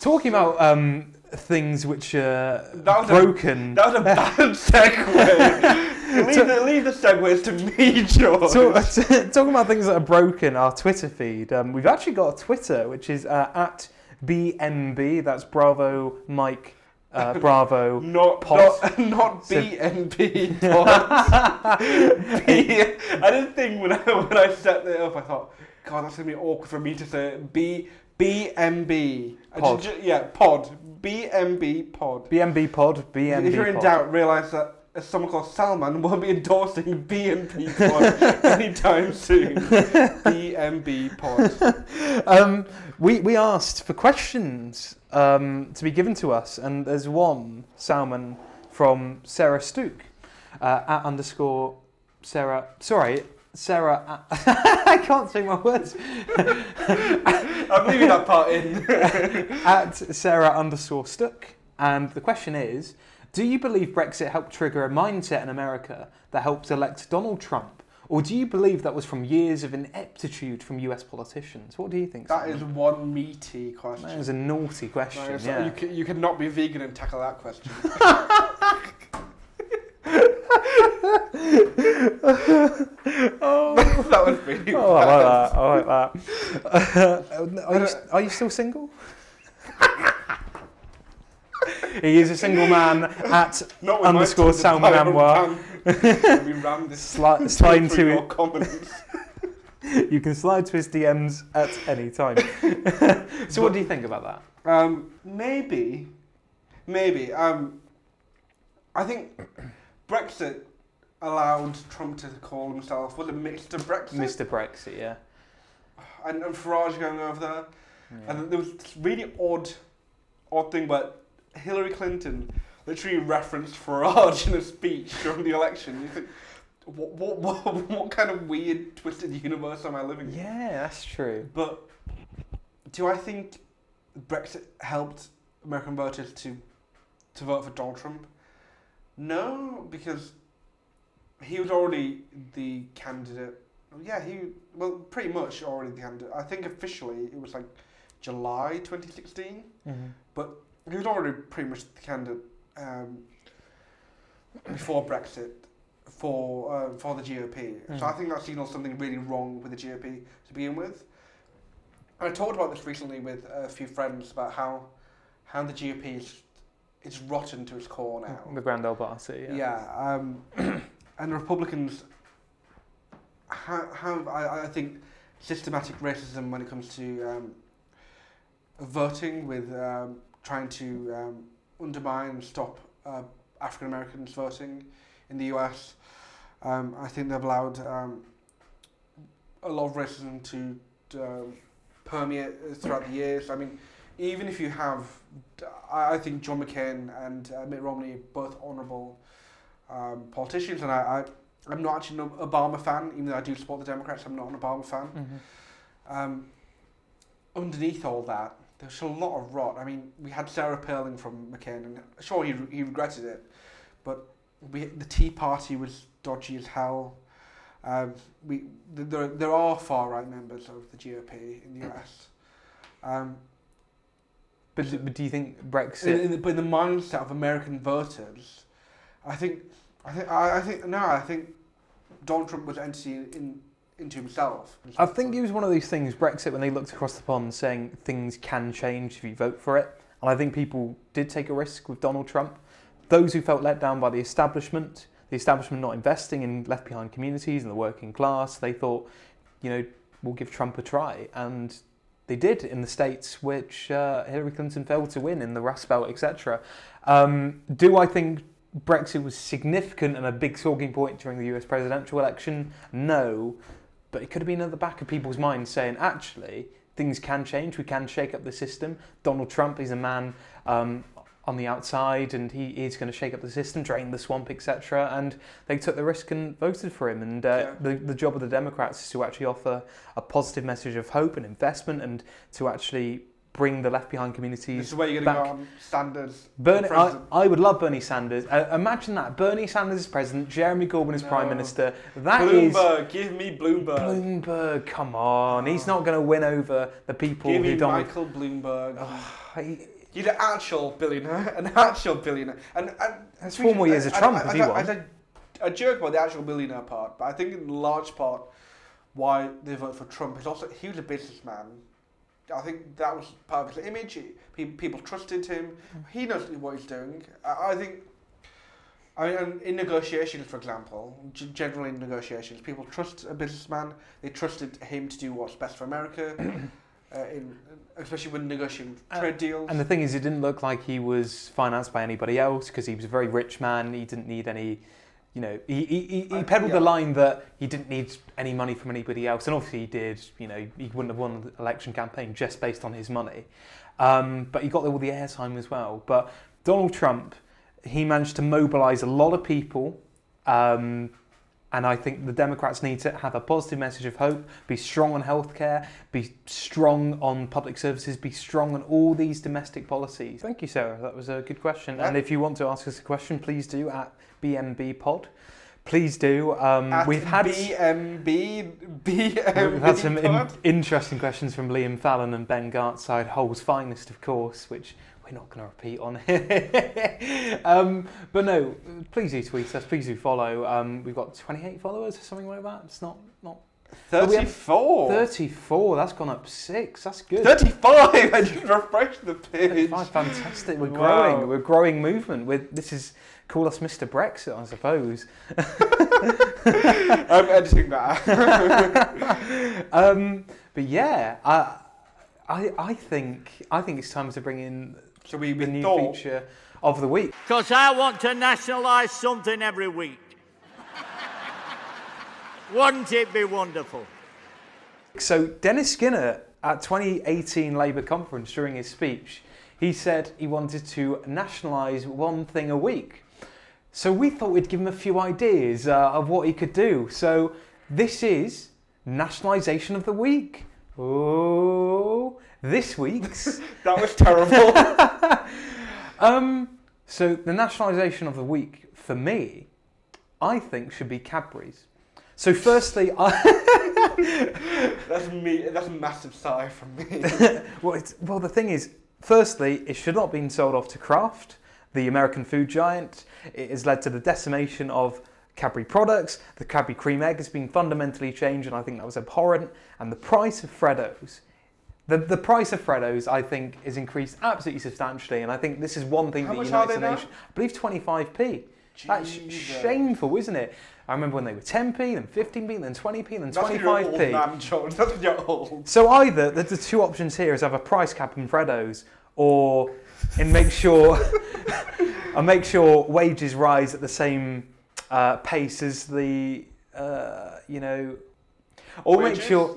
Talking about um, things which are That was a- broken. That was a bad segue. leave, the, leave the segues to me, George. Talk, talking about things that are broken, our Twitter feed. Um, we've actually got a Twitter which is uh, at BMB. That's Bravo Mike uh, Bravo. Not, Pod. not, not So- BNB pod. B, I didn't think when I, when I set that up, I thought, God, that's going to be awkward for me to say. B, BNB. I Pod. ju- ju- yeah, pod. BMB pod. BMB Pod. BNB if you're in pod. doubt, realise that someone called Salman won't be endorsing BNB pod anytime soon. BNB pod. um, we, we asked for questions um, to be given to us, and there's one, Salman, from Sarah Stook, uh, at underscore Sarah. Sorry, Sarah. At, I can't say my words. I'm leaving that part in. at Sarah underscore Stook. And the question is Do you believe Brexit helped trigger a mindset in America that helped elect Donald Trump? Or do you believe that was from years of ineptitude from US politicians? What do you think? That Simon? is one meaty question. That is a naughty question. Yeah. you, could, you cannot be vegan and tackle that question. oh, that was really oh, I like that. I like that. are, you, are you still single? He is a single man at Underscore Salman Anwar. ran- we ran this Sli- slide to comments. You can slide to his DMs at any time. so, what do you think about that? Um, maybe, maybe. Um, I think Brexit allowed Trump to call himself was it Mr. Brexit? Mr. Brexit, yeah. And, and Farage going over there. Yeah. And there was this really odd, odd thing where Hillary Clinton literally referenced Farage in a speech during the election. You think, what, what, what, what kind of weird, twisted universe am I living in? Yeah, that's true. But do I think Brexit helped American voters to to vote for Donald Trump? No, because he was already the candidate. Yeah, he well pretty much already the candidate. I think officially it was like July 2016, mm-hmm. but he was already pretty much the candidate um, before Brexit for uh, for the GOP. So Mm. I think that signals something really wrong with the GOP to begin with. And I talked about this recently with a few friends about how how the GOP is it's rotten to its core now. The Grand Old Party, yeah. Yeah, um, and the Republicans have, have I, I think, systematic racism when it comes to um, voting, with um, trying to um, undermine and stop uh, African Americans voting in the US. Um, I think they've allowed um, a lot of racism to um, permeate throughout the years. I mean, even if you have, I think John McCain and uh, Mitt Romney are both honourable um, politicians, and I, I, I'm not actually an Obama fan, even though I do support the Democrats. I'm not an Obama fan. Mhm. Um, underneath all that, there's a lot of rot. I mean, we had Sarah Palin from McCain, and sure, he, he regretted it, but we, the Tea Party was dodgy as hell. Um, we, th- there, there are far right members of the GOP in the US. Um, But, but do you think Brexit. in the, but in the mindset of American voters, I think, I think, I, I think, no, I think Donald Trump was entity in, into himself. I think it was one of those things, Brexit, when they looked across the pond saying things can change if you vote for it. And I think people did take a risk with Donald Trump. Those who felt let down by the establishment, the establishment not investing in left behind communities and the working class, they thought, you know, we'll give Trump a try. And they did in the states which uh, Hillary Clinton failed to win in the Rust Belt, etc. Um, do I think Brexit was significant and a big talking point during the US presidential election? No. But it could have been at the back of people's minds saying, actually, things can change. We can shake up the system. Donald Trump is a man um, on the outside and he is going to shake up the system, drain the swamp, etc. And they took the risk and voted for him. And uh, Yeah. the, the job of the Democrats is to actually offer a positive message of hope and investment and to actually bring the left behind This communities is where you're going to back. go on Sanders. Bernie, I. I would love Bernie Sanders. Uh, imagine that Bernie Sanders is president, Jeremy Corbyn is prime minister. That is Bloomberg, give me Bloomberg. Bloomberg. Come on, he's not going to win over the people Give who me Donald. Michael Bloomberg. he- He's an actual billionaire, an actual billionaire. And, and That's four more years of Trump I, if I, he I, won. I, I joke about the actual billionaire part, but I think in large part why they vote for Trump is also he was a businessman. I think that was part of his image. He, pe- people trusted him. He knows what he's doing. I, I think. I mean, in negotiations, for example, g- generally in negotiations, people trust a businessman. They trusted him to do what's best for America, uh, in, especially when negotiating Uh, trade deals. And the thing is, it didn't look like he was financed by anybody else because he was a very rich man. He didn't need any, you know, he, he, he, he peddled yeah. the line that he didn't need any money from anybody else. And obviously he did, you know, he wouldn't have won the election campaign just based on his money. Um, but he got all the airtime as well. But Donald Trump, he managed to mobilize a lot of people. Um, and I think the Democrats need to have a positive message of hope, be strong on healthcare, be strong on public services, be strong on all these domestic policies. Thank you, Sarah. That was a good question. And if you want to ask us a question, please do at BNB Pod. Please do. Um, we've had BMB BNB. we've had some in, interesting questions from Liam Fallon and Ben Gartside, Hull's finest, of course, which we're not going to repeat on here. um, but no, please do tweet us. Please do follow. Um, we've got 28 followers or something like that. It's not not 34. 34. That's gone up six. That's good. 35. I just refreshed the page. 35, fantastic. We're Wow. growing. We're growing movement. We're, this is call us Mr. Brexit, I suppose. I'm editing that. Um, but yeah, I, I, I think I think it's time to bring in so we, the new thought, feature of the week. Because I want to nationalise something every week. Wouldn't it be wonderful? So Dennis Skinner at 2018 Labour conference during his speech, he said he wanted to nationalise one thing a week. So we thought we'd give him a few ideas uh, of what he could do. So this is nationalisation of the week. Oh, this week's. that was terrible. um, so the nationalisation of the week for me, I think should be Cadbury's. So firstly, I. that's me. That's a massive sigh from me. Well, it's, well, the thing is, firstly, it should not have been sold off to Kraft, the American food giant. It has led to the decimation of Cadbury products. The Cadbury cream egg has been fundamentally changed, and I think that was abhorrent. And the price of Freddos, the, the price of Freddos, I think, is increased absolutely substantially. And I think this is one thing How that much unites are the they now? nation. I believe 25p. That's Jesus. shameful, isn't it? I remember when they were 10p, then 15p, then 20p, then That's when you're old, 25p. man, George. That's when you're old. So either the, the two options here is have a price cap in Freddos, or and make sure and make sure wages rise at the same uh, pace as the uh, you know, or make sure.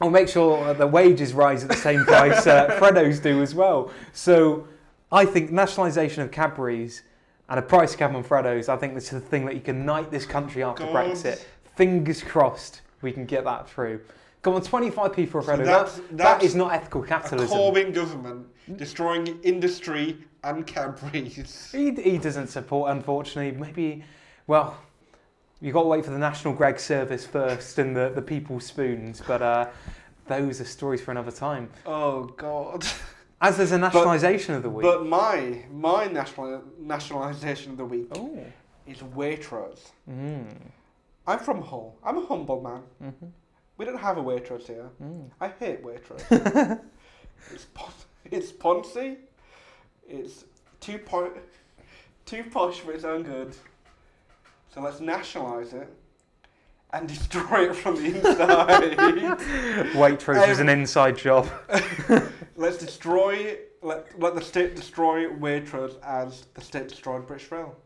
Or make sure the wages rise at the same price uh, Freddos do as well. So, I think nationalisation of Cadbury's and a price cap on Freddos. I think this is the thing that you can unite this country after God. Brexit. Fingers crossed we can get that through. Come on, 25p for a So Freddo. that's- that, that that's not ethical A capitalism. Corbyn government destroying industry and Cadbury's. He, he doesn't support, unfortunately. Maybe, well, you've got to wait for the National Greg Service first and the, the People's Spoons, but uh, those are stories for another time. Oh God. As there's a nationalisation of the week. But my my national nationalisation of the week oh. is Waitrose. Mm. I'm from Hull. I'm a humble man. hmm We don't have a Waitrose here. Mm. I hate Waitrose. it's pon- it's poncy. It's too po- too posh for its own good. So let's nationalise it and destroy it from the inside. Waitrose is an um, inside job. let's destroy. Let, let the state destroy Waitrose as the state destroyed British Rail.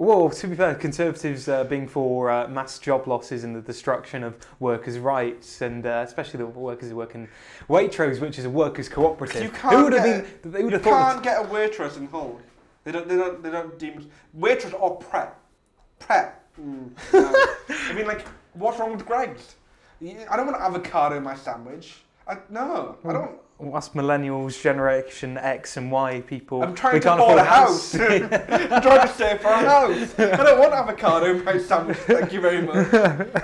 Well, to be fair, Conservatives uh, being for uh, mass job losses and the destruction of workers' rights, and uh, especially the workers who work in Waitrose, which is a workers' cooperative. You can't would have get- been? They would have thought. can't get a Waitrose in Hull. They don't. They don't. They don't deem Waitrose or Pret. Pret. Mm, no. I mean, like, what's wrong with Greggs? I don't want avocado in my sandwich. I, no, I don't. Us millennials, Generation X and Y people. I'm trying we to can't afford a house. I'm trying to save for a house. I don't want avocado my sandwich. Thank you very much.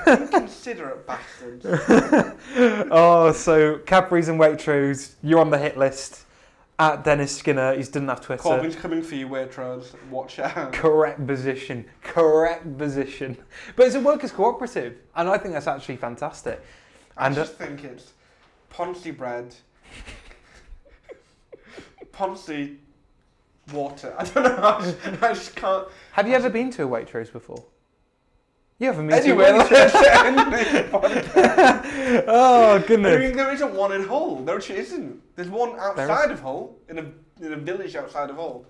Inconsiderate bastards. oh, so Cadbury's and Waitrose, you're on the hit list. At Dennis Skinner, he doesn't have Twitter. Corbyn's coming for you, Waitrose. Watch out. Correct position. Correct position. But it's a workers' cooperative, and I think that's actually fantastic. I And uh, just think it's poncy bread, poncy water. I don't know. I just, I just can't. have you ever been to a Waitrose before? You haven't been Anyway, to a let's Waitrose. end this podcast. oh I goodness. mean, there isn't one in Hull. There actually isn't. There's one outside of Hull, in a in a village outside of Hull.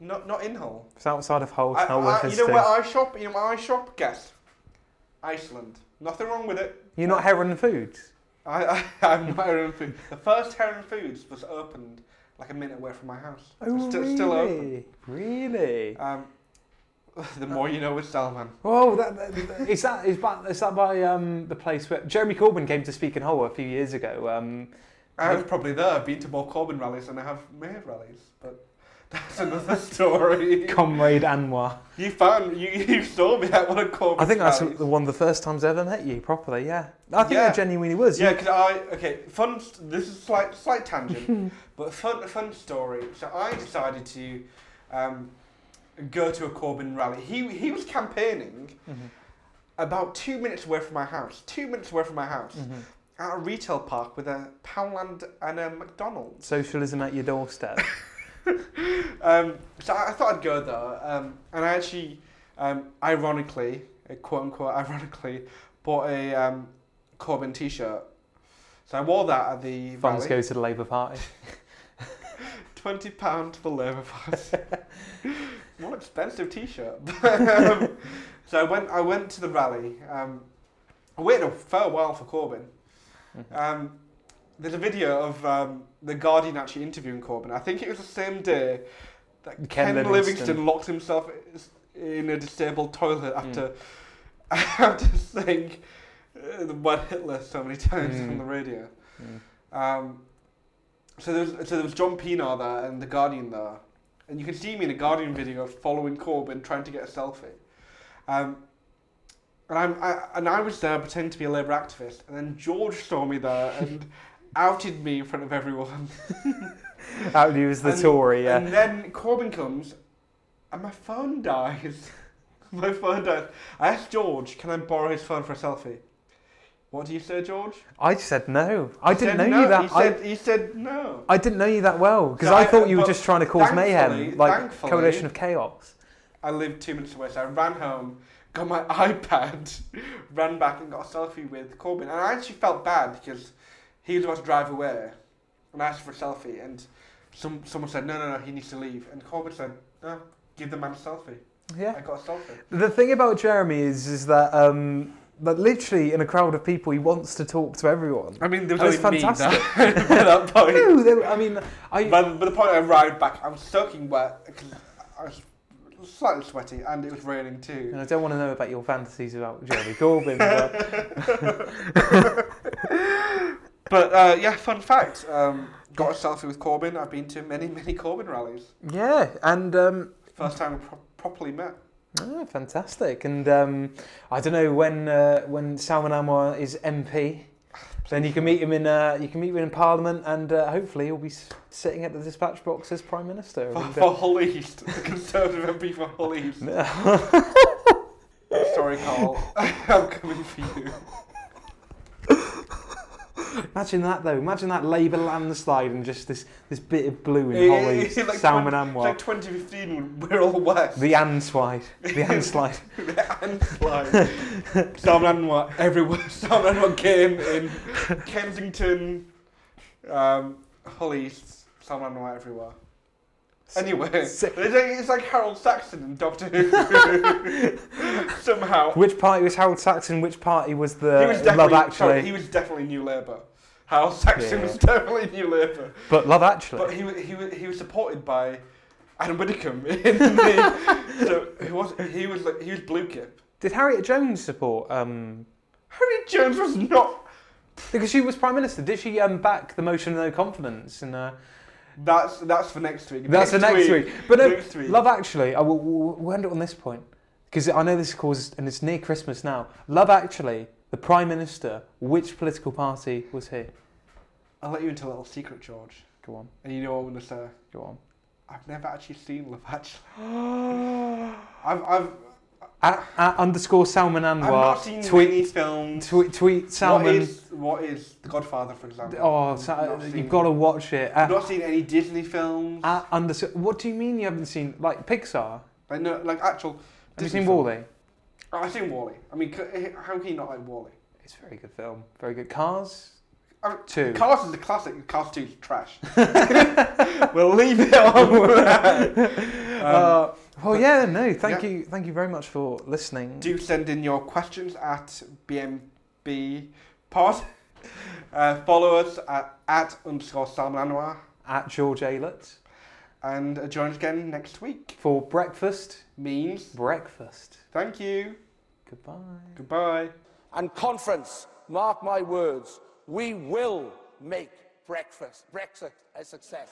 Not not in Hull. It's outside of Hull. I, It's not worth I, you know visiting. where I shop? You know where I shop? Guess. Iceland. Nothing wrong with it. You're not Heron Foods. I, I I'm not Heron Foods. The first Heron Foods was opened like a minute away from my house. Oh, It's still, really? still open. Really? Um, the more you know with Salman. Oh, that, that, is that is that is that by um, the place where Jeremy Corbyn came to speak in Hull a few years ago? Um, I was probably there. I've been to more Corbyn rallies than I have Mayor rallies, but that's another story. Comrade Anwar. You found you you saw me at one of Corbyn's I think that's the one of the first times I ever met you properly. Yeah, I think Yeah. that genuinely was. Yeah, because I okay, fun. This is slight slight tangent, but fun fun story. So I decided to um, go to a Corbyn rally. He he was campaigning Mhm. about two minutes away from my house. Two minutes away from my house Mhm. at a retail park with a Poundland and a McDonald's. Socialism at your doorstep. Um, so I, I thought I'd go there, um, and I actually, um, ironically, uh, quote unquote, ironically, bought a um, Corbyn T-shirt. So I wore that at the Funds rally. go to the Labour Party. Twenty pound for Labour Party. More expensive T-shirt. um, so I went. I went to the rally. Um, I waited a fair while for Corbyn. Mhm. Um, there's a video of um, the Guardian actually interviewing Corbyn. I think it was the same day that Ken Ken, Livingstone. Livingston locked himself in a disabled toilet Mm. after after saying uh, the word Hitler so many times Mm. on the radio. Mm. Um, so there was so there was John Pienaar there and the Guardian there, and you can see me in a Guardian video following Corbyn trying to get a selfie. Um, and I'm I, and I was there pretending to be a Labour activist, and then George saw me there and outed me in front of everyone. Out you as the And- Tory, yeah. And then Corbyn comes, and my phone dies. my phone dies. I asked George, "Can I borrow his phone for a selfie?" What do you say, George? I said no. I He didn't know no. you that. He said, he said no. I, I didn't know you that well because No, I I- thought you were just trying to cause mayhem, like coalition of chaos. I lived two minutes away, so I ran home, got my iPad, ran back and got a selfie with Corbyn. And I actually felt bad because he was about to drive away, and I asked for a selfie, and some someone said, no, no, no, he needs to leave. And Corbyn said, no, give the man a selfie. Yeah. I got a selfie. The thing about Jeremy is, is that, um, that literally in a crowd of people, he wants to talk to everyone. I mean, there was only fantastic. me there by that point. No, I mean, I. But, but the point I arrived back, I was soaking wet because I was slightly sweaty, and it was raining too. and I don't want to know about your fantasies about Jeremy Corbyn. but But uh, yeah, fun fact. Um, got a selfie with Corbyn. I've been to many, many Corbyn rallies. yeah, and um, First time we pro- properly met. oh, fantastic. And um, I don't know when uh, when Salman Anwar is MP. Then you can meet him in uh, you can meet him in Parliament, and uh, hopefully he'll be sitting at the dispatch box as Prime Minister. For, And, uh, for Hull East, the Conservative MP for Hull East. Sorry, Karl. I'm coming for you. Imagine that though. Imagine that Labour landslide and just this, this bit of blue in Holly, like Salman 20 Anwar. It's like 2015 when we're all west. the Anslide. The Anslide. the Anslide. Salman Anwar everywhere. Salman Anwar came in Kensington, um, Hull East. Salman Anwar everywhere. Anyway, it's like, it's like Harold Saxon in Doctor Who. Somehow. Which party was Harold Saxon? Which party was the he was Love Actually? sorry, he was definitely New Labour. Harold Saxon Yeah. was definitely New Labour. but Love Actually. But he was, he he was supported by Adam Widdecombe in the. so he was he was like he was blue kip. Did Harriet Jones support? Um, Harry Jones was not. because she was prime minister. Did she um, back the motion of no confidence? And uh, That's that's for next week. that's the next week. But uh, next week. Love Actually, I will, we'll, we'll end it on this point because I know this is caused, and it's near Christmas now. Love Actually, the prime minister. Which political party was he? I'll let you into a little secret, George. Go on, And you know what I'm going to say? go on. I've never actually seen Love Actually. I've, I've, At, at underscore Salman I've not seen tweet, many films. tweet, tweet Salman. What is, what is The Godfather, for example? oh, Sa- not uh, seen- you've got to watch it. I've uh, not seen any Disney films. at underscore. What do you mean you haven't seen like Pixar? like, no, like actual. Have you Disney seen films. WALL-E? Oh, I've seen WALL-E. I mean, c- how can you not like WALL-E? It's a very good film. Very good. Cars. I Two. Cars is a classic. Cars 2 is trash. we'll leave it on that. uh, um, well, yeah, no. Thank yeah. you, thank you very much for listening. Do send in your questions at BMB Pod. Uh, follow us at, at underscore Salman Anwar. at George Aylett And uh, join us again next week. for breakfast. Means Breakfast. thank you. Goodbye. Goodbye. and conference, mark my words, we will make breakfast, Brexit a success.